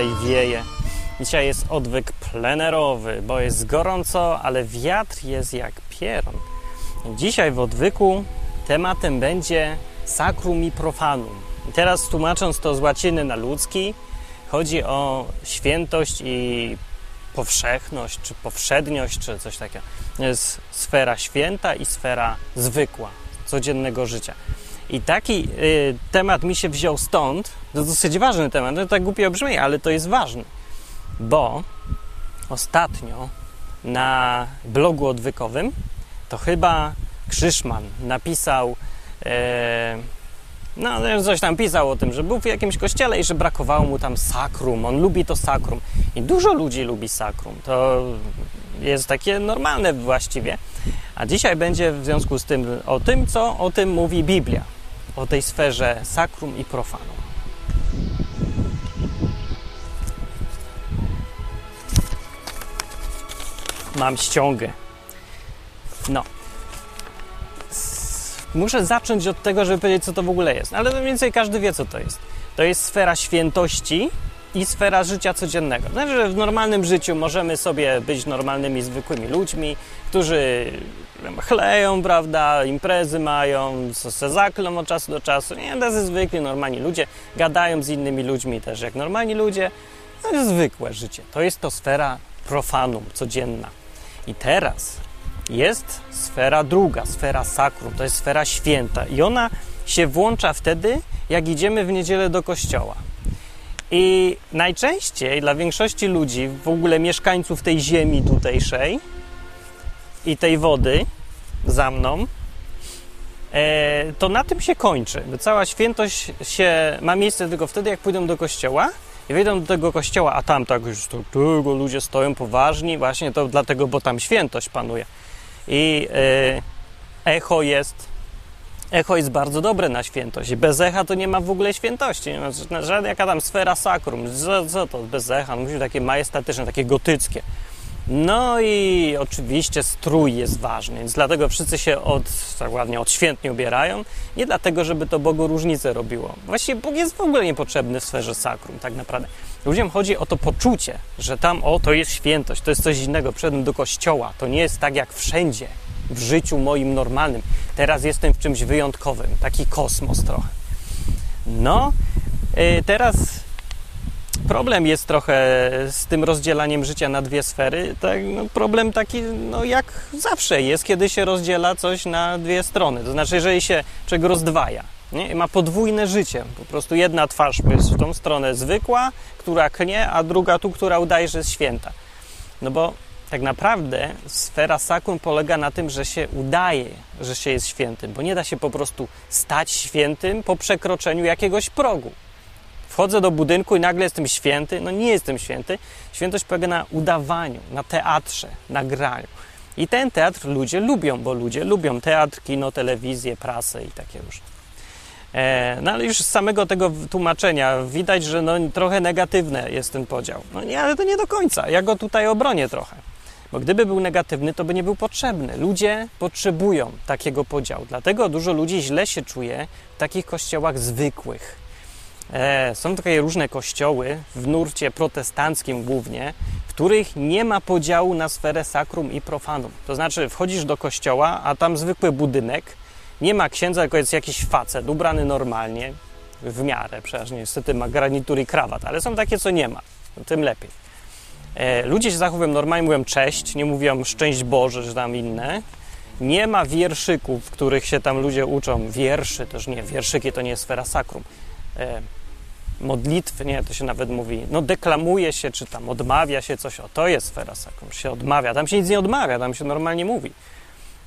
dzisiaj wieje. Dzisiaj jest odwyk plenerowy, bo jest gorąco, ale wiatr jest jak pieron. Dzisiaj w odwyku tematem będzie sacrum i profanum. Teraz tłumacząc to z łaciny na ludzki, chodzi o świętość i powszechność, czy powszedniość, czy coś takiego. Jest sfera święta i sfera zwykła, codziennego życia. I taki y, temat mi się wziął stąd, to dosyć ważny temat, to tak głupio brzmi, ale to jest ważny, bo ostatnio na blogu odwykowym to chyba Krzyszman napisał, e, no coś tam pisał o tym, że był w jakimś kościele i że brakowało mu tam sakrum, on lubi to sakrum. I dużo ludzi lubi sakrum, to jest takie normalne właściwie, a dzisiaj będzie w związku z tym o tym, co o tym mówi Biblia, o tej sferze sakrum i profanum. Mam ściągę. No. Muszę zacząć od tego, żeby powiedzieć, co to w ogóle jest. Ale mniej więcej każdy wie, co to jest. To jest sfera świętości i sfera życia codziennego. Znaczy, że w normalnym życiu możemy sobie być normalnymi, zwykłymi ludźmi, którzy chleją, prawda, imprezy mają, se zaklą od czasu do czasu. Nie, tacy zwykli, normalni ludzie, gadają z innymi ludźmi też jak normalni ludzie. To jest zwykłe życie. To jest to sfera profanum, codzienna. I teraz jest sfera druga, sfera sakrum, to jest sfera święta i ona się włącza wtedy, jak idziemy w niedzielę do kościoła. I najczęściej dla większości ludzi, w ogóle mieszkańców tej ziemi tutejszej i tej wody za mną, e, to na tym się kończy. Cała świętość się ma miejsce tylko wtedy, jak pójdą do kościoła i wejdą do tego kościoła, a tam tak już tego ludzie stoją poważni, właśnie to dlatego, bo tam świętość panuje. I e, echo jest Echo jest bardzo dobre na świętość. Bez echa to nie ma w ogóle świętości. Żadna jaka tam sfera sakrum. Co, co to bez echa? Musi być takie majestatyczne, takie gotyckie. No i oczywiście strój jest ważny, więc dlatego wszyscy się od, tak ładnie odświętnie ubierają. Nie dlatego, żeby to Bogu różnicę robiło. Właściwie Bóg jest w ogóle niepotrzebny w sferze sakrum, tak naprawdę. Ludziom chodzi o to poczucie, że tam, o, to jest świętość, to jest coś innego. Przyszedłem do kościoła, to nie jest tak jak wszędzie w życiu moim normalnym. Teraz jestem w czymś wyjątkowym, taki kosmos trochę. No, yy, teraz problem jest trochę z tym rozdzielaniem życia na dwie sfery. Tak, no, problem taki, no jak zawsze jest, kiedy się rozdziela coś na dwie strony. To znaczy, jeżeli się czego rozdwaja, nie? ma podwójne życie. Po prostu jedna twarz jest w tą stronę zwykła, która knie, a druga tu, która udaje, że jest święta. No bo tak naprawdę sfera sakrum polega na tym, że się udaje, że się jest świętym, bo nie da się po prostu stać świętym po przekroczeniu jakiegoś progu. Wchodzę do budynku i nagle jestem święty. No nie jestem święty. Świętość polega na udawaniu, na teatrze, na graniu. I ten teatr ludzie lubią, bo ludzie lubią teatr, kino, telewizję, prasę i takie różne. No ale już z samego tego tłumaczenia widać, że no, trochę negatywny jest ten podział. No nie, ale to nie do końca. Ja go tutaj obronię trochę. Bo gdyby był negatywny, to by nie był potrzebny. Ludzie potrzebują takiego podziału. Dlatego dużo ludzi źle się czuje w takich kościołach zwykłych. E, są takie różne kościoły, w nurcie protestanckim głównie, w których nie ma podziału na sferę sakrum i profanum. To znaczy, wchodzisz do kościoła, a tam zwykły budynek, nie ma księdza, tylko jest jakiś facet, ubrany normalnie, w miarę, przecież niestety ma garnitur i krawat, ale są takie, co nie ma, tym lepiej. E, ludzie się zachowują normalnie, mówią cześć, nie mówią szczęść Boże, czy tam inne. Nie ma wierszyków, w których się tam ludzie uczą. Wierszy też nie, wierszyki to nie jest sfera sakrum. E, modlitwy, nie, to się nawet mówi, no deklamuje się, czy tam odmawia się coś, o to jest sfera sakrum, się odmawia, tam się nic nie odmawia, tam się normalnie mówi.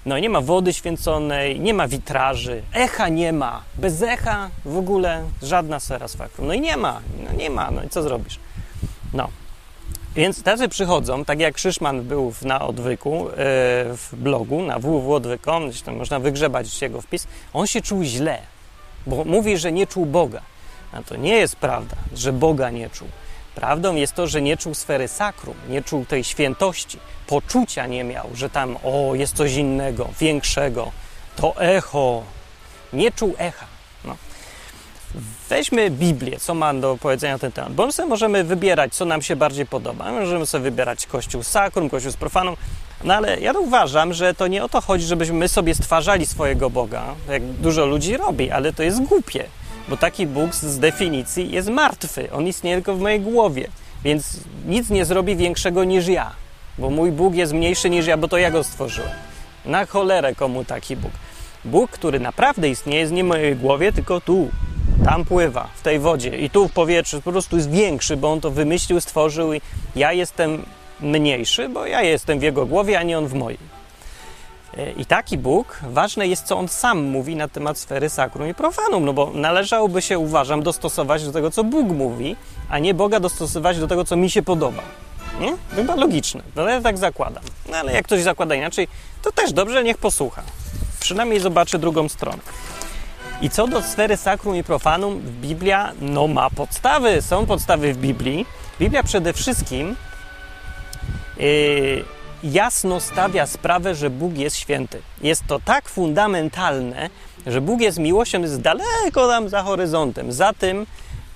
No nie ma wody święconej, nie ma witraży, echa nie ma, bez echa w ogóle żadna sfera sakrum. No i nie ma, no nie ma, no i co zrobisz? No, więc tacy przychodzą, tak jak Krzyszman był na odwyku, e, w blogu, na www.odwyk.com, tam można wygrzebać jego wpis, on się czuł źle, bo mówi, że nie czuł Boga. A to nie jest prawda, że Boga nie czuł. Prawdą jest to, że nie czuł sfery sakrum, nie czuł tej świętości, poczucia nie miał, że tam, o, jest coś innego, większego. To echo. Nie czuł echa. Weźmy Biblię, co ma do powiedzenia ten temat, bo my sobie możemy wybierać, co nam się bardziej podoba. Możemy sobie wybierać kościół sakrum, kościół z profaną, no ale ja uważam, że to nie o to chodzi, żebyśmy my sobie stwarzali swojego Boga, jak dużo ludzi robi, ale to jest głupie, bo taki Bóg z definicji jest martwy, on istnieje tylko w mojej głowie, więc nic nie zrobi większego niż ja, bo mój Bóg jest mniejszy niż ja, bo to ja go stworzyłem. Na cholerę komu taki Bóg. Bóg, który naprawdę istnieje, jest nie w mojej głowie, tylko tu, tam pływa, w tej wodzie i tu w powietrzu, po prostu jest większy, bo on to wymyślił, stworzył i ja jestem mniejszy, bo ja jestem w jego głowie, a nie on w mojej. E, I taki Bóg, ważne jest, co on sam mówi na temat sfery sakrum i profanum, no bo należałoby się, uważam, dostosować do tego, co Bóg mówi, a nie Boga dostosować do tego, co mi się podoba. Nie? Chyba logiczne, no ja tak zakładam. No ale jak ktoś zakłada inaczej, to też dobrze, niech posłucha. Przynajmniej zobaczy drugą stronę. I co do sfery sakrum i profanum, Biblia no, ma podstawy, są podstawy w Biblii. Biblia przede wszystkim yy, jasno stawia sprawę, że Bóg jest święty. Jest to tak fundamentalne, że Bóg jest miłością, jest daleko tam za horyzontem, za tym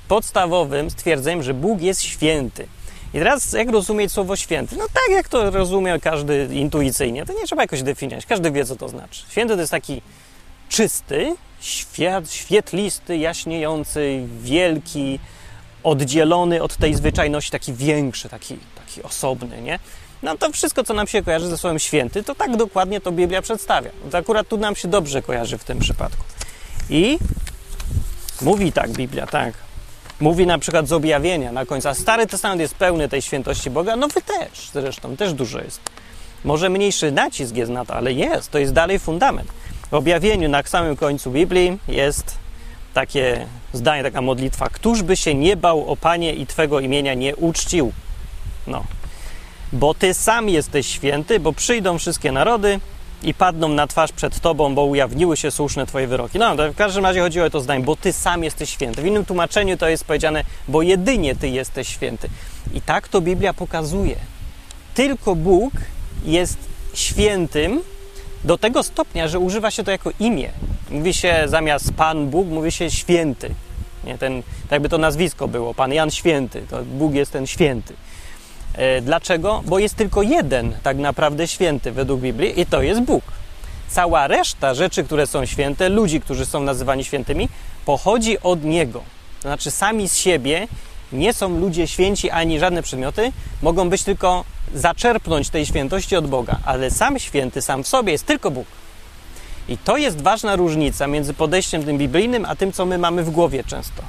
podstawowym stwierdzeniem, że Bóg jest święty. I teraz jak rozumieć słowo święty? No tak jak to rozumie każdy intuicyjnie, to nie trzeba jakoś definiować, każdy wie co to znaczy. Święty to jest taki czysty, świetlisty, jaśniejący, wielki, oddzielony od tej zwyczajności, taki większy, taki, taki osobny, nie? No to wszystko, co nam się kojarzy ze słowem święty, to tak dokładnie to Biblia przedstawia. To akurat tu nam się dobrze kojarzy w tym przypadku. I mówi tak Biblia, tak. Mówi na przykład z objawienia na końcu. A Stary Testament jest pełny tej świętości Boga, nowy też zresztą, też dużo jest. Może mniejszy nacisk jest na to, ale jest, to jest dalej fundament. W objawieniu na samym końcu Biblii jest takie zdanie, taka modlitwa: Któż by się nie bał o Panie i Twego imienia nie uczcił? No. Bo Ty sam jesteś święty, bo przyjdą wszystkie narody i padną na twarz przed Tobą, bo ujawniły się słuszne Twoje wyroki. No, w każdym razie chodziło o to zdanie, bo Ty sam jesteś święty. W innym tłumaczeniu to jest powiedziane, bo jedynie Ty jesteś święty. I tak to Biblia pokazuje. Tylko Bóg jest świętym, do tego stopnia, że używa się to jako imię. Mówi się zamiast Pan Bóg, mówi się święty. Nie, ten, tak jakby to nazwisko było, Pan Jan Święty, to Bóg jest ten święty. E, dlaczego? Bo jest tylko jeden tak naprawdę święty według Biblii i to jest Bóg. Cała reszta rzeczy, które są święte, ludzi, którzy są nazywani świętymi, pochodzi od Niego. To znaczy sami z siebie nie są ludzie święci ani żadne przedmioty, mogą być tylko zaczerpnąć tej świętości od Boga, ale sam święty, sam w sobie jest tylko Bóg. I to jest ważna różnica między podejściem tym biblijnym, a tym, co my mamy w głowie często.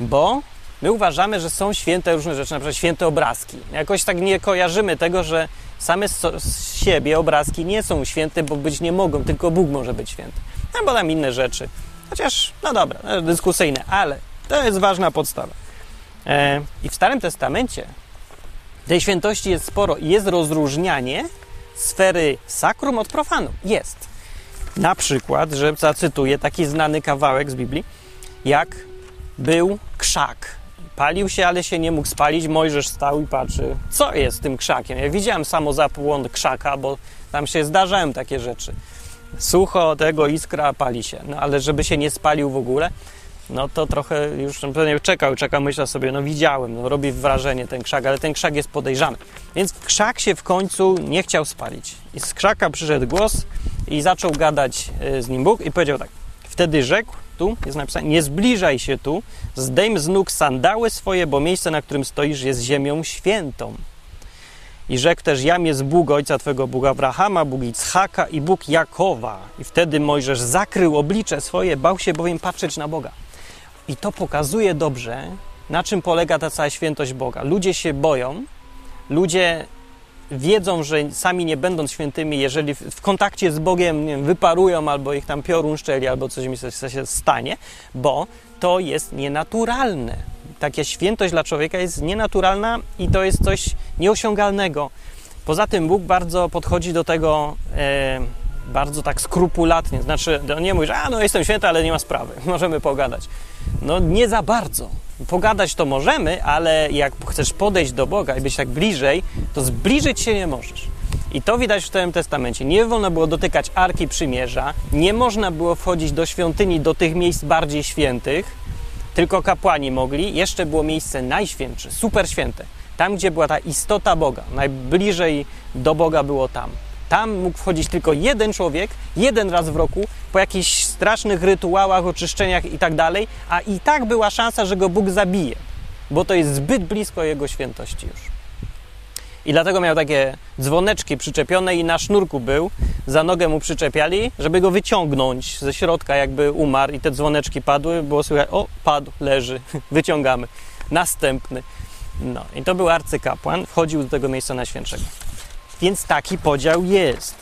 Bo my uważamy, że są święte różne rzeczy, na przykład święte obrazki. Jakoś tak nie kojarzymy tego, że same z siebie obrazki nie są święte, bo być nie mogą, tylko Bóg może być święty. Albo tam inne rzeczy. Chociaż, no dobra, dyskusyjne, ale to jest ważna podstawa. E, I w Starym Testamencie tej świętości jest sporo i jest rozróżnianie sfery sakrum od profanu. Jest. Na przykład, że zacytuję taki znany kawałek z Biblii, jak był krzak. Palił się, ale się nie mógł spalić. Mojżesz stał i patrzy, co jest tym krzakiem. Ja widziałem samo zapłon krzaka, bo tam się zdarzają takie rzeczy. Sucho tego iskra pali się, no ale żeby się nie spalił w ogóle, no to trochę już pewnie czekał, czekał, myślał sobie, no widziałem, no robi wrażenie ten krzak, ale ten krzak jest podejrzany. Więc krzak się w końcu nie chciał spalić. I z krzaka przyszedł głos i zaczął gadać e, z nim Bóg i powiedział tak, wtedy rzekł, tu jest napisane, nie zbliżaj się tu, zdejm z nóg sandały swoje, bo miejsce, na którym stoisz jest ziemią świętą. I rzekł też, jam jest Bóg ojca twego, Bóg Abrahama, Bóg Ichaka i Bóg Jakowa. I wtedy Mojżesz zakrył oblicze swoje, bał się bowiem patrzeć na Boga. I to pokazuje dobrze, na czym polega ta cała świętość Boga. Ludzie się boją, ludzie wiedzą, że sami nie będąc świętymi, jeżeli w kontakcie z Bogiem wiem, wyparują albo ich tam piorun szczeli, albo coś mi się stanie, bo to jest nienaturalne. Taka świętość dla człowieka jest nienaturalna i to jest coś nieosiągalnego. Poza tym Bóg bardzo podchodzi do tego e, bardzo tak skrupulatnie. Znaczy, on nie mówi, że a, no jestem święty, ale nie ma sprawy, możemy pogadać. No nie za bardzo. Pogadać to możemy, ale jak chcesz podejść do Boga i być tak bliżej, to zbliżyć się nie możesz. I to widać w Starym Testamencie. Nie wolno było dotykać Arki Przymierza, nie można było wchodzić do świątyni, do tych miejsc bardziej świętych, tylko kapłani mogli. Jeszcze było miejsce najświętsze, super święte. Tam, gdzie była ta istota Boga, najbliżej do Boga było tam. Tam mógł wchodzić tylko jeden człowiek, jeden raz w roku, po jakichś strasznych rytuałach, oczyszczeniach i tak dalej, a i tak była szansa, że go Bóg zabije, bo to jest zbyt blisko jego świętości już. I dlatego miał takie dzwoneczki przyczepione i na sznurku był, za nogę mu przyczepiali, żeby go wyciągnąć ze środka, jakby umarł i te dzwoneczki padły, było słychać, o, padł, leży, wyciągamy. Następny. No i to był arcykapłan, wchodził do tego miejsca najświętszego. Więc taki podział jest.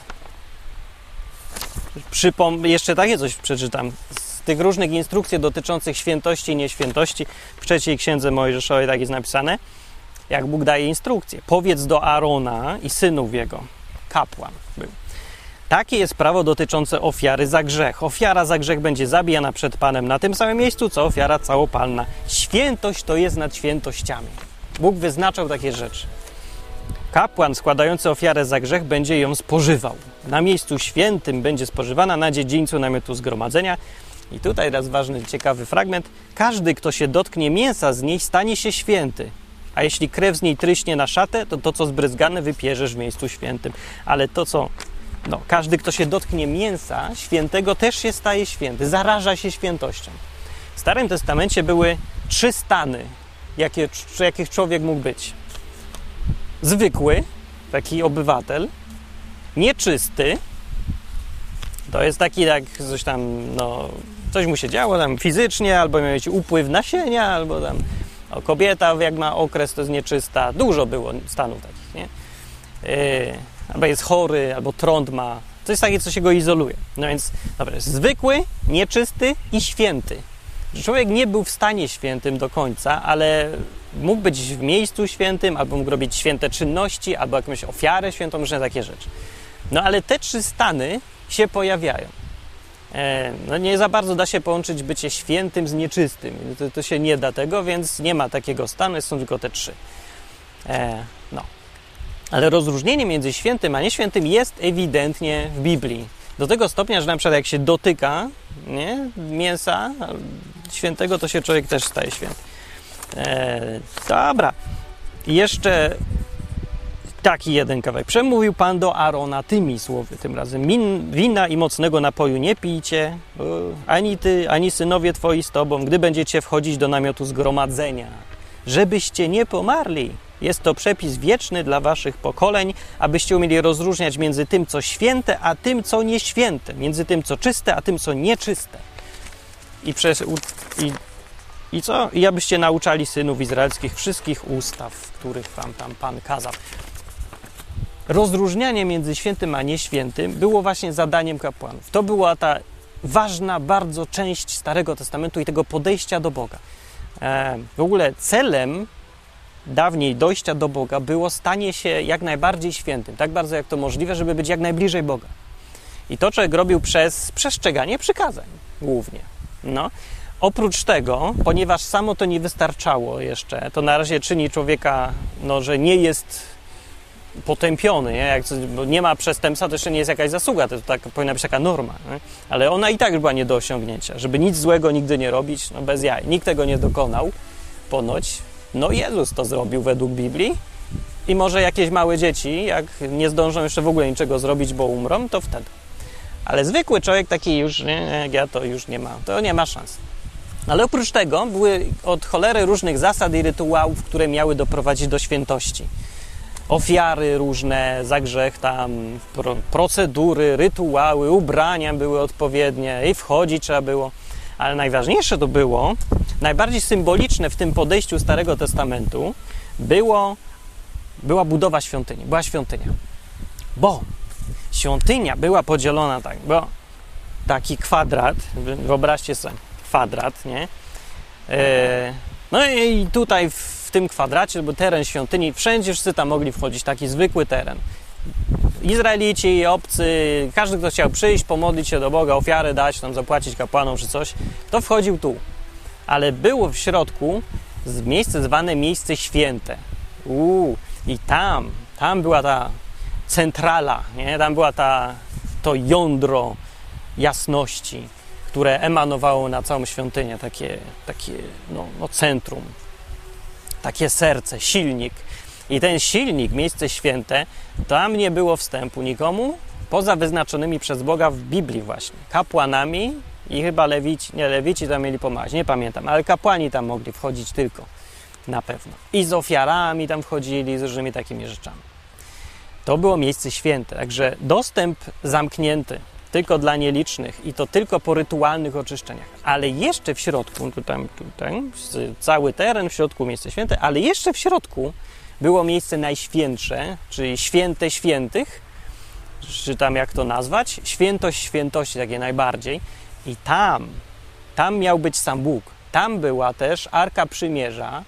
Przypom jeszcze takie coś przeczytam. Z tych różnych instrukcji dotyczących świętości i nieświętości w trzeciej księdze Mojżeszowej tak jest napisane, jak Bóg daje instrukcję. Powiedz do Arona i synów jego. Kapłan był. Takie jest prawo dotyczące ofiary za grzech. Ofiara za grzech będzie zabijana przed Panem na tym samym miejscu, co ofiara całopalna. Świętość to jest nad świętościami. Bóg wyznaczał takie rzeczy. Kapłan składający ofiarę za grzech będzie ją spożywał. Na miejscu świętym będzie spożywana na dziedzińcu namiotu zgromadzenia. I tutaj raz ważny, ciekawy fragment. Każdy, kto się dotknie mięsa z niej, stanie się święty. A jeśli krew z niej tryśnie na szatę, to to, co zbryzgane, wypierzesz w miejscu świętym. Ale to, co no, każdy, kto się dotknie mięsa świętego, też się staje święty, zaraża się świętością. W Starym Testamencie były trzy stany, jakie, jakich człowiek mógł być zwykły, taki obywatel, nieczysty, to jest taki jak coś tam, no, coś mu się działo tam fizycznie, albo miał mieć upływ nasienia, albo tam no, kobieta jak ma okres, to jest nieczysta. Dużo było stanów takich, nie? Yy, albo jest chory, albo trąd ma. To jest takie, co się go izoluje. No więc, dobra, zwykły, nieczysty i święty. Człowiek nie był w stanie świętym do końca, ale mógł być w miejscu świętym, albo mógł robić święte czynności, albo jakąś ofiarę świętą, różne takie rzeczy. No ale te trzy stany się pojawiają. E, no nie za bardzo da się połączyć bycie świętym z nieczystym. To, to się nie da tego, więc nie ma takiego stanu, są tylko te trzy. E, no. Ale rozróżnienie między świętym a nieświętym jest ewidentnie w Biblii. Do tego stopnia, że na przykład jak się dotyka nie, mięsa świętego, to się człowiek też staje święty. E, dobra. Jeszcze taki jeden kawałek. Przemówił Pan do Arona tymi słowy tym razem. Min, wina i mocnego napoju nie pijcie, ani ty, ani synowie twoi z tobą, gdy będziecie wchodzić do namiotu zgromadzenia, żebyście nie pomarli. Jest to przepis wieczny dla waszych pokoleń, abyście umieli rozróżniać między tym, co święte, a tym, co nieświęte, między tym, co czyste, a tym, co nieczyste. I, przez, i i co? I abyście nauczali synów izraelskich wszystkich ustaw, których wam tam Pan kazał. Rozróżnianie między świętym a nieświętym było właśnie zadaniem kapłanów. To była ta ważna bardzo część Starego Testamentu i tego podejścia do Boga. E, w ogóle celem dawniej dojścia do Boga było stanie się jak najbardziej świętym, tak bardzo jak to możliwe, żeby być jak najbliżej Boga. I to człowiek robił przez przestrzeganie przykazań głównie. No. Oprócz tego, ponieważ samo to nie wystarczało jeszcze, to na razie czyni człowieka, no, że nie jest potępiony, nie? Jak, bo nie ma przestępstwa, to jeszcze nie jest jakaś zasługa, to tak, powinna być taka norma, nie? ale ona i tak była nie do osiągnięcia, żeby nic złego nigdy nie robić, no bez jaj. Nikt tego nie dokonał, ponoć. No Jezus to zrobił według Biblii i może jakieś małe dzieci, jak nie zdążą jeszcze w ogóle niczego zrobić, bo umrą, to wtedy. Ale zwykły człowiek taki już, nie, jak ja, to już nie ma, to nie ma szans. Ale oprócz tego były od cholery różnych zasad i rytuałów, które miały doprowadzić do świętości. Ofiary różne za grzech, tam procedury, rytuały, ubrania były odpowiednie i wchodzić trzeba było. Ale najważniejsze to było, najbardziej symboliczne w tym podejściu Starego Testamentu było, była budowa świątyni, była świątynia. Bo świątynia była podzielona tak, bo taki kwadrat, wyobraźcie sobie, kwadrat, nie? E, no i tutaj w tym kwadracie, bo teren świątyni, wszędzie wszyscy tam mogli wchodzić, taki zwykły teren. Izraelici, obcy, każdy, kto chciał przyjść, pomodlić się do Boga, ofiarę dać, tam zapłacić kapłanom czy coś, to wchodził tu. Ale było w środku miejsce zwane miejsce święte. Uuu, i tam, tam była ta centrala, nie? tam była ta, to jądro jasności które emanowało na całą świątynię, takie, takie no, no centrum, takie serce, silnik. I ten silnik, miejsce święte, tam nie było wstępu nikomu, poza wyznaczonymi przez Boga w Biblii właśnie, kapłanami i chyba lewici, nie lewici tam mieli pomagać, nie pamiętam, ale kapłani tam mogli wchodzić tylko, na pewno. I z ofiarami tam wchodzili, z różnymi takimi rzeczami. To było miejsce święte, także dostęp zamknięty tylko dla nielicznych i to tylko po rytualnych oczyszczeniach. Ale jeszcze w środku, tutaj, tutaj cały teren, w środku miejsce święte, ale jeszcze w środku było miejsce najświętsze, czyli święte świętych, czy tam jak to nazwać, świętość świętości, takie najbardziej. I tam, tam miał być sam Bóg. Tam była też Arka Przymierza,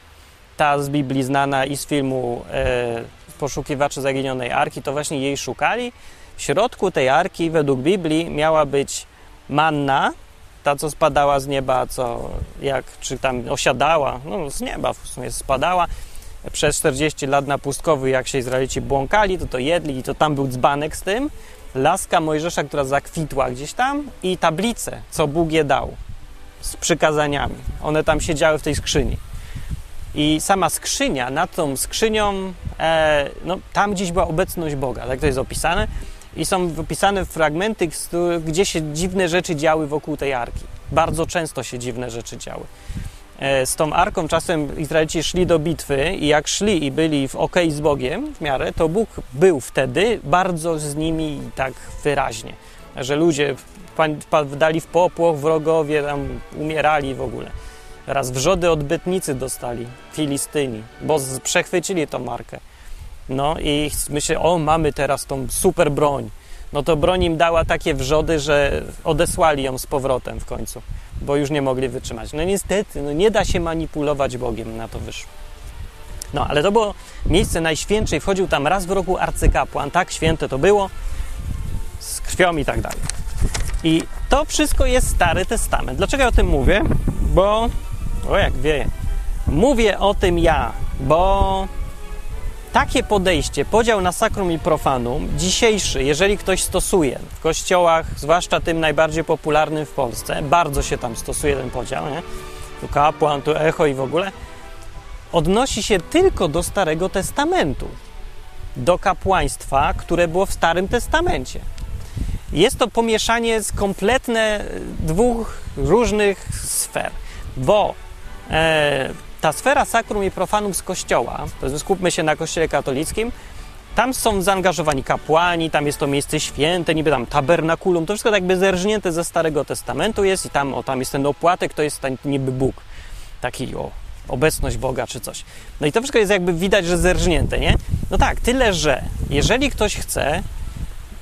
ta z Biblii znana i z filmu e, Poszukiwacze Zaginionej Arki, to właśnie jej szukali. W środku tej arki, według Biblii, miała być manna, ta co spadała z nieba, co jak, czy tam osiadała, no z nieba w sumie spadała. Przez 40 lat na pustkowy, jak się Izraelici błąkali, to to jedli i to tam był dzbanek z tym. Laska Mojżesza, która zakwitła gdzieś tam i tablice, co Bóg je dał z przykazaniami. One tam siedziały w tej skrzyni. I sama skrzynia, nad tą skrzynią, e, no, tam gdzieś była obecność Boga, tak to jest opisane. I są opisane fragmenty, gdzie się dziwne rzeczy działy wokół tej arki. Bardzo często się dziwne rzeczy działy. E, z tą arką czasem Izraelici szli do bitwy i jak szli i byli w ok z Bogiem w miarę, to Bóg był wtedy bardzo z nimi tak wyraźnie, że ludzie wdali w popłoch, wrogowie tam umierali w ogóle. Raz wrzody odbytnicy dostali, Filistyni, bo przechwycili tą markę. No i myślę, o mamy teraz tą super broń. No to broń im dała takie wrzody, że odesłali ją z powrotem w końcu, bo już nie mogli wytrzymać. No niestety, no nie da się manipulować Bogiem, na to wyszło. No ale to było miejsce najświętsze i wchodził tam raz w roku arcykapłan, tak święte to było, z krwią i tak dalej. I to wszystko jest Stary Testament. Dlaczego ja o tym mówię? Bo, o jak wieje, mówię o tym ja, bo takie podejście, podział na sakrum i profanum, dzisiejszy, jeżeli ktoś stosuje w kościołach, zwłaszcza tym najbardziej popularnym w Polsce, bardzo się tam stosuje ten podział, nie? Tu kapłan, tu echo i w ogóle, odnosi się tylko do Starego Testamentu, do kapłaństwa, które było w Starym Testamencie. Jest to pomieszanie z kompletne dwóch różnych sfer, bo e, ta sfera sakrum i profanum z kościoła, to skupmy się na kościele katolickim, tam są zaangażowani kapłani, tam jest to miejsce święte, niby tam tabernakulum, to wszystko tak jakby zerżnięte ze Starego Testamentu jest i tam, o, tam jest ten opłatek, to jest ten niby Bóg, taki o, obecność Boga czy coś. No i to wszystko jest jakby widać, że zerżnięte, nie? No tak, tyle, że jeżeli ktoś chce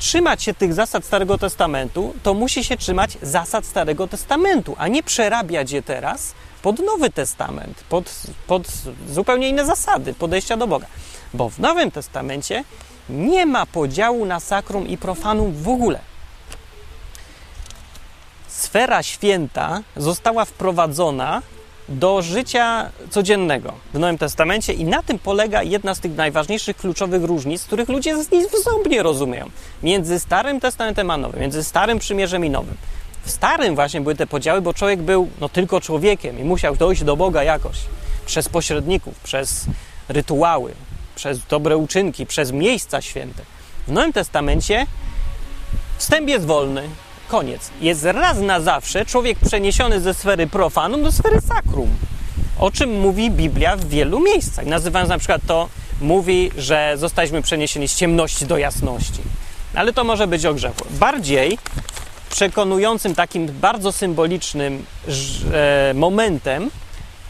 trzymać się tych zasad Starego Testamentu, to musi się trzymać zasad Starego Testamentu, a nie przerabiać je teraz pod Nowy Testament, pod, pod zupełnie inne zasady podejścia do Boga. Bo w Nowym Testamencie nie ma podziału na sakrum i profanum w ogóle. Sfera święta została wprowadzona do życia codziennego w Nowym Testamencie i na tym polega jedna z tych najważniejszych kluczowych różnic, których ludzie nie rozumieją między Starym Testamentem a Nowym, między Starym Przymierzem i Nowym. W starym właśnie były te podziały, bo człowiek był no, tylko człowiekiem i musiał dojść do Boga jakoś. Przez pośredników, przez rytuały, przez dobre uczynki, przez miejsca święte. W Nowym Testamencie wstęp jest wolny, koniec. Jest raz na zawsze człowiek przeniesiony ze sfery profanum do sfery sakrum. O czym mówi Biblia w wielu miejscach. Nazywając na przykład to, mówi, że zostaliśmy przeniesieni z ciemności do jasności. Ale to może być o grzechu. Bardziej przekonującym, takim bardzo symbolicznym e, momentem,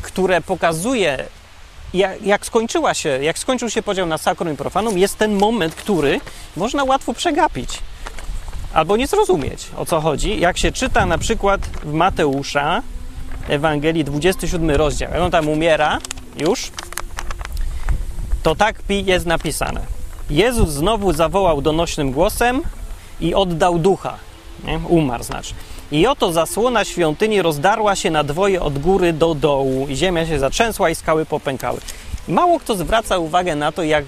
które pokazuje, jak, jak, skończyła się, jak skończył się podział na sakrum i profanum, jest ten moment, który można łatwo przegapić albo nie zrozumieć, o co chodzi. Jak się czyta na przykład w Mateusza, Ewangelii 27 rozdział, jak on tam umiera już, to tak jest napisane. Jezus znowu zawołał donośnym głosem i oddał ducha. Nie? Umarł znaczy. I oto zasłona świątyni rozdarła się na dwoje od góry do dołu, i ziemia się zatrzęsła, i skały popękały. Mało kto zwraca uwagę na to, jak,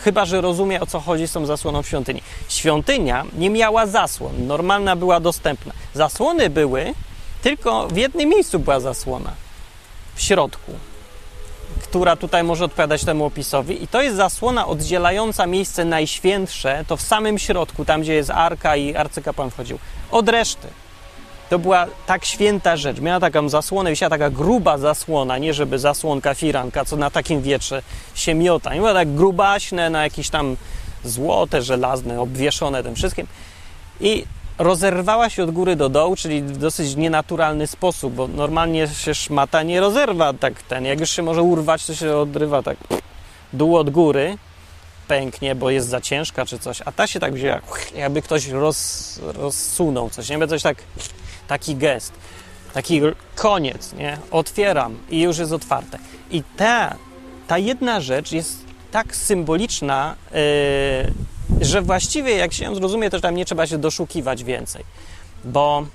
chyba że rozumie o co chodzi z tą zasłoną w świątyni. Świątynia nie miała zasłon, normalna była dostępna. Zasłony były, tylko w jednym miejscu była zasłona w środku, która tutaj może odpowiadać temu opisowi. I to jest zasłona oddzielająca miejsce najświętsze, to w samym środku, tam gdzie jest arka i arcykapłan wchodził, od reszty. To była tak święta rzecz. Miała taką zasłonę, wisiała taka gruba zasłona, nie żeby zasłonka firanka, co na takim wietrze się miota. Nie była tak grubaśne, na jakieś tam złote, żelazne, obwieszone tym wszystkim. I rozerwała się od góry do dołu, czyli w dosyć nienaturalny sposób, bo normalnie się szmata nie rozerwa tak ten. Jak już się może urwać, to się odrywa tak dół od góry, pęknie, bo jest za ciężka czy coś, a ta się tak wzięła, jakby ktoś roz, rozsunął coś, nie? Coś tak, taki gest, taki koniec, nie? Otwieram i już jest otwarte. I ta, ta jedna rzecz jest tak symboliczna, yy, że właściwie, jak się ją zrozumie, to tam nie trzeba się doszukiwać więcej. Bo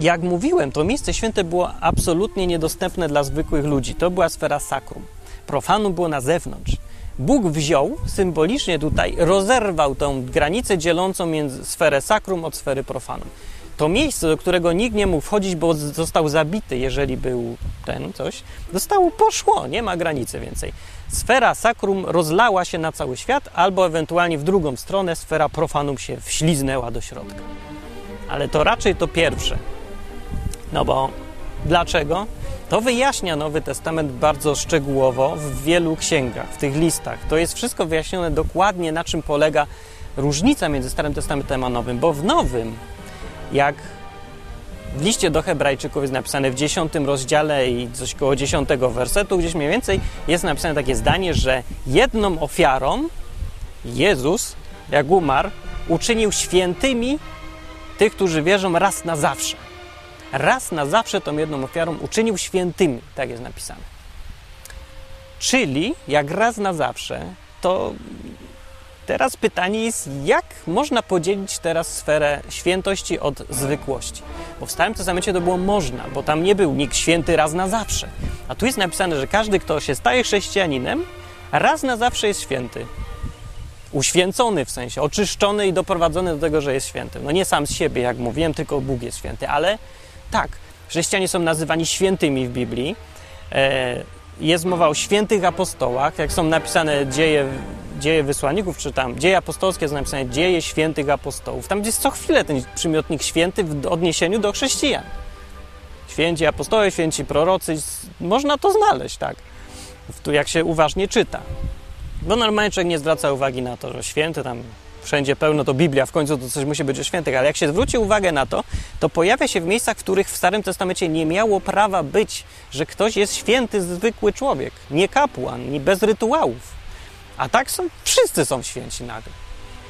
jak mówiłem, to miejsce święte było absolutnie niedostępne dla zwykłych ludzi. To była sfera sakrum. Profanum było na zewnątrz. Bóg wziął symbolicznie tutaj, rozerwał tą granicę dzielącą między sferę sakrum od sfery profanum. To miejsce, do którego nikt nie mógł wchodzić, bo został zabity, jeżeli był ten coś, zostało poszło, nie ma granicy więcej. Sfera sakrum rozlała się na cały świat, albo ewentualnie w drugą stronę sfera profanum się wśliznęła do środka. Ale to raczej to pierwsze. No bo dlaczego? To wyjaśnia Nowy Testament bardzo szczegółowo w wielu księgach, w tych listach. To jest wszystko wyjaśnione dokładnie, na czym polega różnica między Starym Testamentem a Nowym, bo w Nowym, jak w liście do Hebrajczyków jest napisane w 10 rozdziale i coś koło 10 wersetu, gdzieś mniej więcej jest napisane takie zdanie, że jedną ofiarą Jezus, jak umarł, uczynił świętymi tych, którzy wierzą raz na zawsze. Raz na zawsze tą jedną ofiarą uczynił świętymi, tak jest napisane. Czyli jak raz na zawsze, to teraz pytanie jest, jak można podzielić teraz sferę świętości od zwykłości? Bo w Starym Testamencie to było można, bo tam nie był nikt święty raz na zawsze. A tu jest napisane, że każdy, kto się staje chrześcijaninem, raz na zawsze jest święty. Uświęcony w sensie, oczyszczony i doprowadzony do tego, że jest świętym. No nie sam z siebie, jak mówiłem, tylko Bóg jest święty, ale tak, chrześcijanie są nazywani świętymi w Biblii. E, jest mowa o świętych apostołach, jak są napisane dzieje, dzieje wysłanników, czy tam dzieje apostolskie, jest napisane dzieje świętych apostołów. Tam jest co chwilę ten przymiotnik święty w odniesieniu do chrześcijan. Święci apostołowie, święci prorocy, można to znaleźć, tak, jak się uważnie czyta. Bo normalnie człowiek nie zwraca uwagi na to, że święty tam wszędzie pełno, to Biblia, w końcu to coś musi być o świętych, ale jak się zwróci uwagę na to, to pojawia się w miejscach, w których w Starym Testamencie nie miało prawa być, że ktoś jest święty, zwykły człowiek, nie kapłan, nie bez rytuałów. A tak są, wszyscy są święci nagle.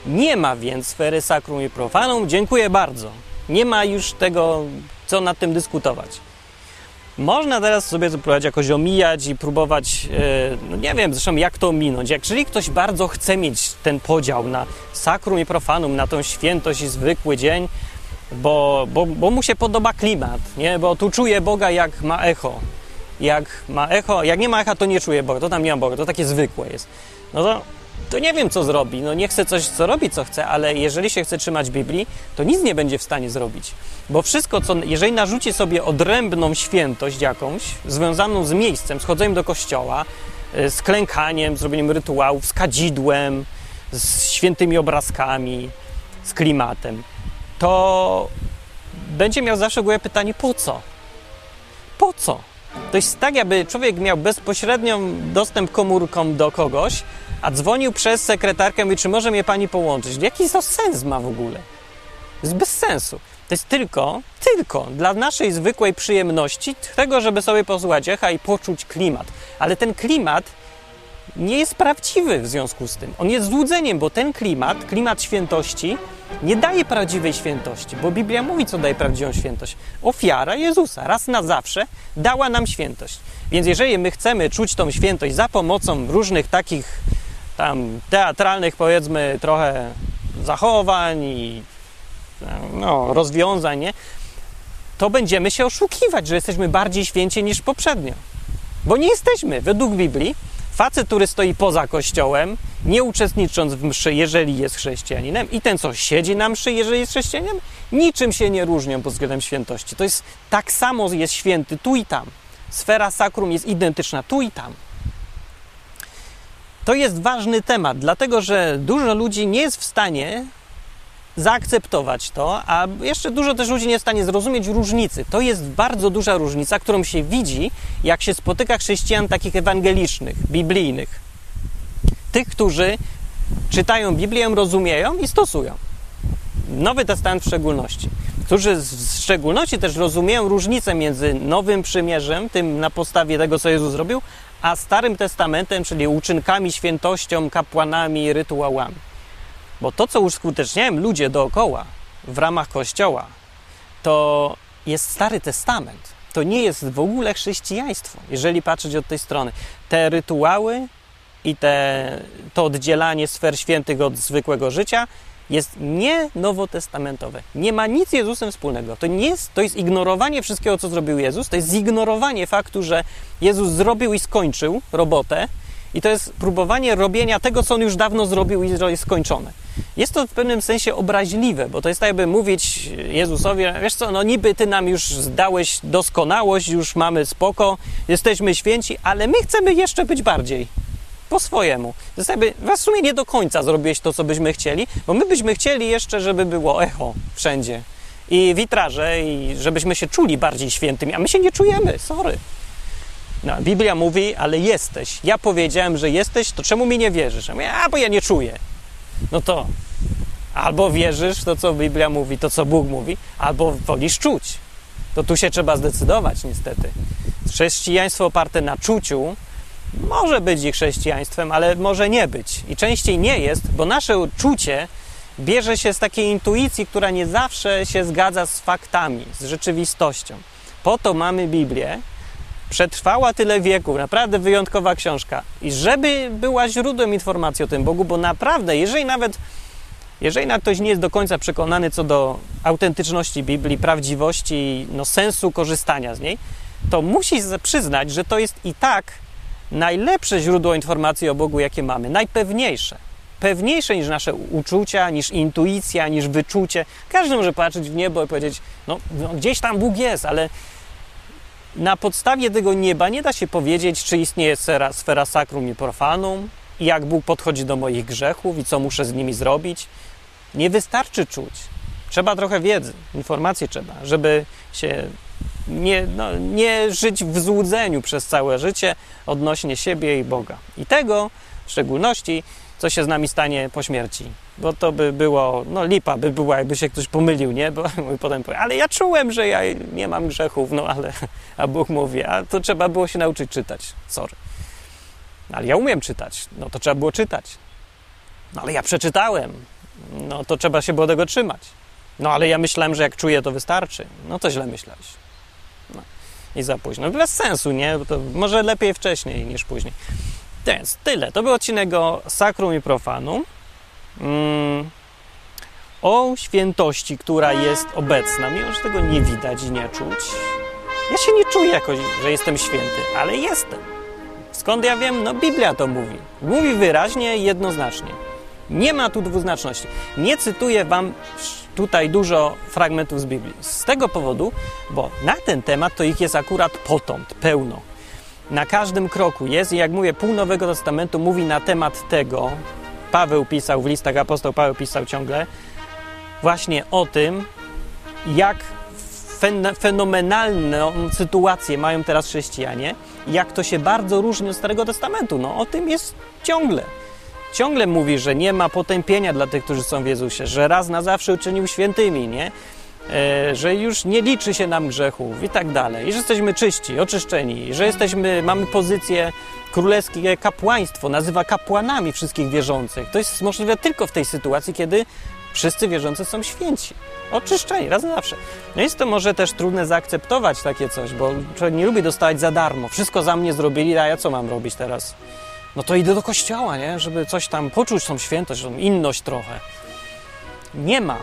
Nie ma więc sfery sakrum i profanum, dziękuję bardzo. Nie ma już tego, co nad tym dyskutować. Można teraz sobie próbować jakoś omijać i próbować, yy, no nie wiem zresztą jak to ominąć. Jeżeli ktoś bardzo chce mieć ten podział na sakrum i profanum, na tą świętość i zwykły dzień, bo, bo, bo mu się podoba klimat, nie? bo tu czuje Boga jak ma echo. Jak ma echo, jak nie ma echa, to nie czuje Boga, to tam nie ma Boga, to takie zwykłe jest. No to to nie wiem, co zrobi. No nie chce coś, co robi, co chce, ale jeżeli się chce trzymać Biblii, to nic nie będzie w stanie zrobić. Bo wszystko, co, jeżeli narzuci sobie odrębną świętość jakąś, związaną z miejscem, z chodzeniem do kościoła, y, z klękaniem, zrobieniem rytuałów, z kadzidłem, z świętymi obrazkami, z klimatem, to będzie miał zawsze w głowie pytanie, po co? Po co? To jest tak, jakby człowiek miał bezpośrednią dostęp komórką do kogoś, a dzwonił przez sekretarkę i czy może mnie pani połączyć. Jaki to sens ma w ogóle? To jest bez sensu. To jest tylko, tylko dla naszej zwykłej przyjemności, tego, żeby sobie posłuchać echa i poczuć klimat. Ale ten klimat nie jest prawdziwy w związku z tym. On jest złudzeniem, bo ten klimat, klimat świętości, nie daje prawdziwej świętości, bo Biblia mówi, co daje prawdziwą świętość. Ofiara Jezusa raz na zawsze dała nam świętość. Więc jeżeli my chcemy czuć tą świętość za pomocą różnych takich tam teatralnych, powiedzmy, trochę zachowań i no, rozwiązań, nie? to będziemy się oszukiwać, że jesteśmy bardziej święci niż poprzednio. Bo nie jesteśmy. Według Biblii facet, który stoi poza kościołem nie uczestnicząc w mszy, jeżeli jest chrześcijaninem, i ten, co siedzi na mszy, jeżeli jest chrześcijaninem, niczym się nie różnią pod względem świętości. To jest tak samo jest święty tu i tam. Sfera sakrum jest identyczna tu i tam. To jest ważny temat, dlatego że dużo ludzi nie jest w stanie zaakceptować to, a jeszcze dużo też ludzi nie jest w stanie zrozumieć różnicy. To jest bardzo duża różnica, którą się widzi, jak się spotyka chrześcijan takich ewangelicznych, biblijnych. Tych, którzy czytają Biblię, rozumieją i stosują. Nowy Testament w szczególności. Którzy w szczególności też rozumieją różnicę między Nowym Przymierzem, tym na podstawie tego, co Jezus zrobił, a Starym Testamentem, czyli uczynkami, świętością, kapłanami, rytuałami. Bo to, co uskuteczniają ludzie dookoła w ramach Kościoła, to jest Stary Testament. To nie jest w ogóle chrześcijaństwo, jeżeli patrzeć od tej strony. Te rytuały i te, to oddzielanie sfer świętych od zwykłego życia jest nie nowotestamentowe. Nie ma nic z Jezusem wspólnego. To, nie jest, to jest ignorowanie wszystkiego, co zrobił Jezus. To jest zignorowanie faktu, że Jezus zrobił i skończył robotę. I to jest próbowanie robienia tego, co on już dawno zrobił i jest skończone. Jest to w pewnym sensie obraźliwe, bo to jest tak, jakby mówić Jezusowi, wiesz co, no niby ty nam już zdałeś doskonałość, już mamy spoko, jesteśmy święci, ale my chcemy jeszcze być bardziej po swojemu. To jest jakby, w sumie nie do końca zrobiłeś to, co byśmy chcieli, bo my byśmy chcieli jeszcze, żeby było echo wszędzie i witraże, i żebyśmy się czuli bardziej świętymi, a my się nie czujemy, sorry. No, Biblia mówi, ale jesteś. Ja powiedziałem, że jesteś, to czemu mi nie wierzysz? A, bo ja nie czuję. No to albo wierzysz to, co Biblia mówi, to, co Bóg mówi, albo wolisz czuć. To tu się trzeba zdecydować, niestety. Chrześcijaństwo oparte na czuciu może być ich chrześcijaństwem, ale może nie być. I częściej nie jest, bo nasze czucie bierze się z takiej intuicji, która nie zawsze się zgadza z faktami, z rzeczywistością. Po to mamy Biblię. Przetrwała tyle wieków, naprawdę wyjątkowa książka. I żeby była źródłem informacji o tym Bogu, bo naprawdę, jeżeli nawet jeżeli nawet ktoś nie jest do końca przekonany co do autentyczności Biblii, prawdziwości, no, sensu korzystania z niej, to musi przyznać, że to jest i tak najlepsze źródło informacji o Bogu, jakie mamy, najpewniejsze. Pewniejsze niż nasze uczucia, niż intuicja, niż wyczucie. Każdy może patrzeć w niebo i powiedzieć: No, no gdzieś tam Bóg jest, ale na podstawie tego nieba nie da się powiedzieć, czy istnieje sfera, sfera sacrum i profanum, i jak Bóg podchodzi do moich grzechów i co muszę z nimi zrobić. Nie wystarczy czuć. Trzeba trochę wiedzy, informacji trzeba, żeby się nie, no, nie żyć w złudzeniu przez całe życie odnośnie siebie i Boga. I tego w szczególności, co się z nami stanie po śmierci. Bo to by było, no lipa by była, jakby się ktoś pomylił, nie? Bo potem powie, ale ja czułem, że ja nie mam grzechów, no ale, a Bóg mówi, a to trzeba było się nauczyć czytać, sorry. Ale ja umiem czytać, no to trzeba było czytać. No ale ja przeczytałem, no to trzeba się było tego trzymać. No ale ja myślałem, że jak czuję, to wystarczy. No to źle myślałeś i za późno. Bez sensu, nie? To może lepiej wcześniej niż później. Więc tyle. To był odcinek o Sakrum i Profanum. Mm, o świętości, która jest obecna, mimo że tego nie widać i nie czuć. Ja się nie czuję jakoś, że jestem święty, ale jestem. Skąd ja wiem? No Biblia to mówi. Mówi wyraźnie jednoznacznie. Nie ma tu dwuznaczności. Nie cytuję wam tutaj dużo fragmentów z Biblii. Z tego powodu, bo na ten temat to ich jest akurat potąd, pełno. Na każdym kroku jest i jak mówię, pół Nowego Testamentu mówi na temat tego, Paweł pisał w listach, apostoł Paweł pisał ciągle, właśnie o tym, jak fenomenalną sytuację mają teraz chrześcijanie, jak to się bardzo różni od Starego Testamentu. No o tym jest ciągle ciągle mówi, że nie ma potępienia dla tych, którzy są w Jezusie, że raz na zawsze uczynił świętymi, nie? E, że już nie liczy się nam grzechów i tak dalej, i że jesteśmy czyści, oczyszczeni, że jesteśmy, mamy pozycję królewskie kapłaństwo, nazywa kapłanami wszystkich wierzących. To jest możliwe tylko w tej sytuacji, kiedy wszyscy wierzący są święci, oczyszczeni, raz na zawsze. No jest to może też trudne zaakceptować takie coś, bo człowiek nie lubi dostawać za darmo. Wszystko za mnie zrobili, a ja co mam robić teraz? no to idę do kościoła, nie? Żeby coś tam poczuć, tą świętość, tą inność trochę. Nie ma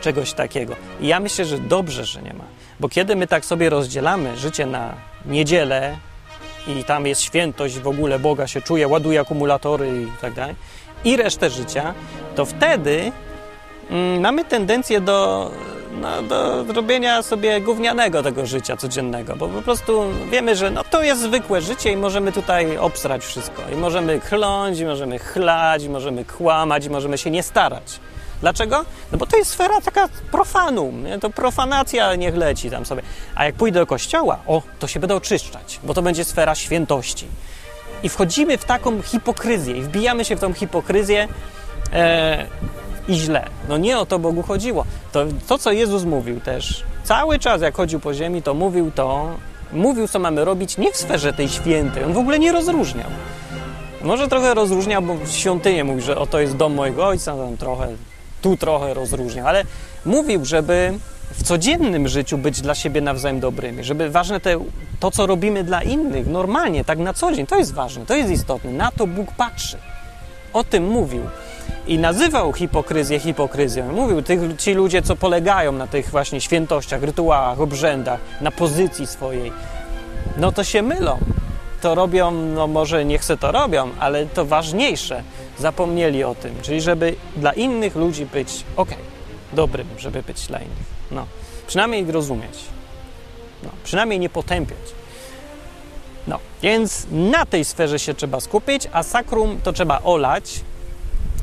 czegoś takiego. I ja myślę, że dobrze, że nie ma. Bo kiedy my tak sobie rozdzielamy życie na niedzielę i tam jest świętość, w ogóle Boga się czuje, ładuje akumulatory i tak dalej, i resztę życia, to wtedy mm, mamy tendencję do, no, do robienia sobie gównianego tego życia codziennego, bo po prostu wiemy, że no, to jest zwykłe życie i możemy tutaj obsrać wszystko. I możemy chląć, i możemy chlać, i możemy kłamać, i możemy się nie starać. Dlaczego? No bo to jest sfera taka profanum, nie? to profanacja niech leci tam sobie. A jak pójdę do kościoła, o, to się będę oczyszczać, bo to będzie sfera świętości. I wchodzimy w taką hipokryzję i wbijamy się w tą hipokryzję e, i źle. No nie o to Bogu chodziło. To, to, co Jezus mówił też, cały czas jak chodził po ziemi, to mówił to, mówił, co mamy robić nie w sferze tej świętej. On w ogóle nie rozróżniał. Może trochę rozróżniał, bo świątynię mówi, że oto jest dom mojego ojca, tam trochę tu trochę rozróżniał, ale mówił, żeby w codziennym życiu być dla siebie nawzajem dobrymi, żeby ważne te, to, co robimy dla innych, normalnie, tak na co dzień, to jest ważne, to jest istotne, na to Bóg patrzy. O tym mówił. I nazywał hipokryzję hipokryzją. Mówił, tych, ci ludzie, co polegają na tych właśnie świętościach, rytuałach, obrzędach, na pozycji swojej, no to się mylą. To robią, no może nie chcę to robią, ale to ważniejsze – zapomnieli o tym, czyli żeby dla innych ludzi być ok, dobrym, żeby być dla innych. No. Przynajmniej ich rozumieć. No. Przynajmniej nie potępiać. No, więc na tej sferze się trzeba skupić, a sakrum to trzeba olać.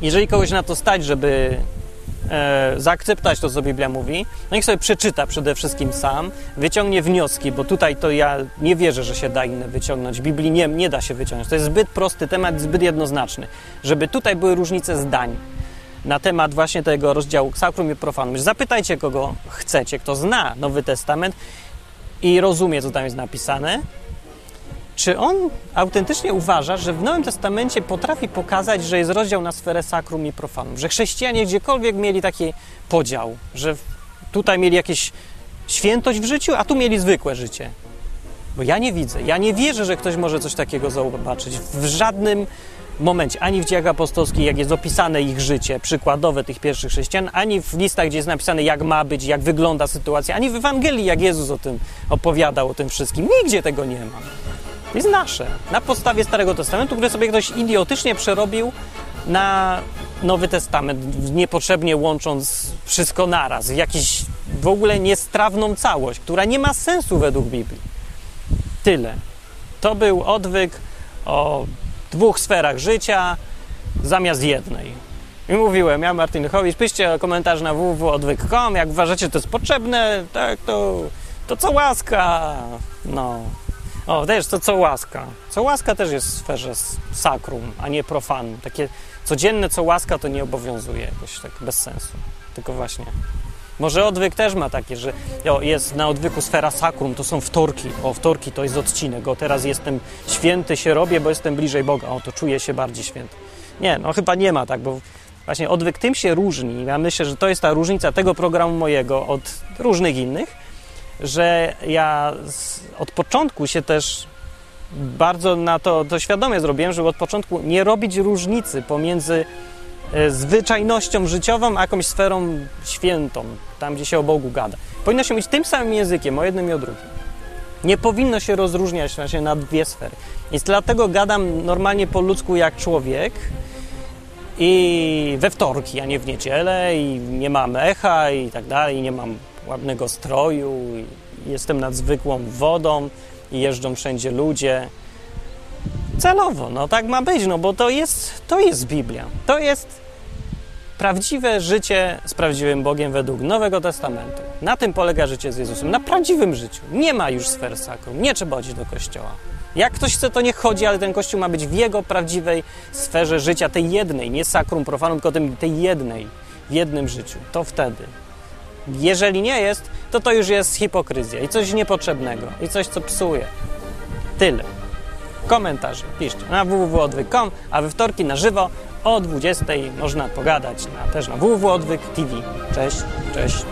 Jeżeli kogoś na to stać, żeby e, zaakceptować to, co Biblia mówi, no niech sobie przeczyta przede wszystkim sam, wyciągnie wnioski, bo tutaj to ja nie wierzę, że się da inne wyciągnąć. Biblii nie, nie da się wyciągnąć. To jest zbyt prosty temat, zbyt jednoznaczny, żeby tutaj były różnice zdań na temat właśnie tego rozdziału Sakrum i Profanum. Zapytajcie, kogo chcecie, kto zna Nowy Testament i rozumie, co tam jest napisane, czy on autentycznie uważa, że w Nowym Testamencie potrafi pokazać, że jest rozdział na sferę sakrum i profanum? Że chrześcijanie gdziekolwiek mieli taki podział, że tutaj mieli jakieś świętość w życiu, a tu mieli zwykłe życie. Bo ja nie widzę, ja nie wierzę, że ktoś może coś takiego zobaczyć w żadnym momencie, ani w dziejach apostolskich, jak jest opisane ich życie, przykładowe tych pierwszych chrześcijan, ani w listach, gdzie jest napisane, jak ma być, jak wygląda sytuacja, ani w Ewangelii, jak Jezus o tym opowiadał, o tym wszystkim. Nigdzie tego nie ma jest nasze. Na podstawie Starego Testamentu, które sobie ktoś idiotycznie przerobił na Nowy Testament, niepotrzebnie łącząc wszystko naraz, w jakąś w ogóle niestrawną całość, która nie ma sensu według Biblii. Tyle. To był odwyk o dwóch sferach życia zamiast jednej. I mówiłem, ja Martin Lechowicz, piszcie komentarz na www.odwyk.com, jak uważacie, to jest potrzebne, tak, to, to co łaska, no, o, też to co łaska. Co łaska też jest w sferze sakrum, a nie profan. Takie codzienne co łaska to nie obowiązuje jakoś tak bez sensu. Tylko właśnie. Może odwyk też ma takie, że o, jest na odwyku sfera sakrum, to są wtorki. O, wtorki to jest odcinek. O, teraz jestem święty, się robię, bo jestem bliżej Boga. O, to czuję się bardziej święty. Nie, no chyba nie ma tak, bo właśnie odwyk tym się różni. Ja myślę, że to jest ta różnica tego programu mojego od różnych innych, że ja od początku się też bardzo na to, to świadomie zrobiłem, żeby od początku nie robić różnicy pomiędzy e, zwyczajnością życiową, a jakąś sferą świętą, tam gdzie się o Bogu gada. Powinno się być tym samym językiem, o jednym i o drugim. Nie powinno się rozróżniać na dwie sfery. Więc dlatego gadam normalnie po ludzku jak człowiek i we wtorki, a nie w niedzielę i nie mam echa i tak dalej, i nie mam ładnego stroju, jestem nad zwykłą wodą i jeżdżą wszędzie ludzie. Celowo, no tak ma być, no bo to jest, to jest Biblia. To jest prawdziwe życie z prawdziwym Bogiem według Nowego Testamentu. Na tym polega życie z Jezusem. Na prawdziwym życiu. Nie ma już sfer sakrum. Nie trzeba chodzić do kościoła. Jak ktoś chce, to nie chodzi, ale ten kościół ma być w jego prawdziwej sferze życia, tej jednej, nie sakrum profanum, tylko tej jednej, w jednym życiu. To wtedy jeżeli nie jest, to to już jest hipokryzja i coś niepotrzebnego i coś, co psuje. Tyle. Komentarze piszcie na www.odwyk.com, a we wtorki na żywo o 20 można pogadać na, też na www.odwyk TV. Cześć, cześć.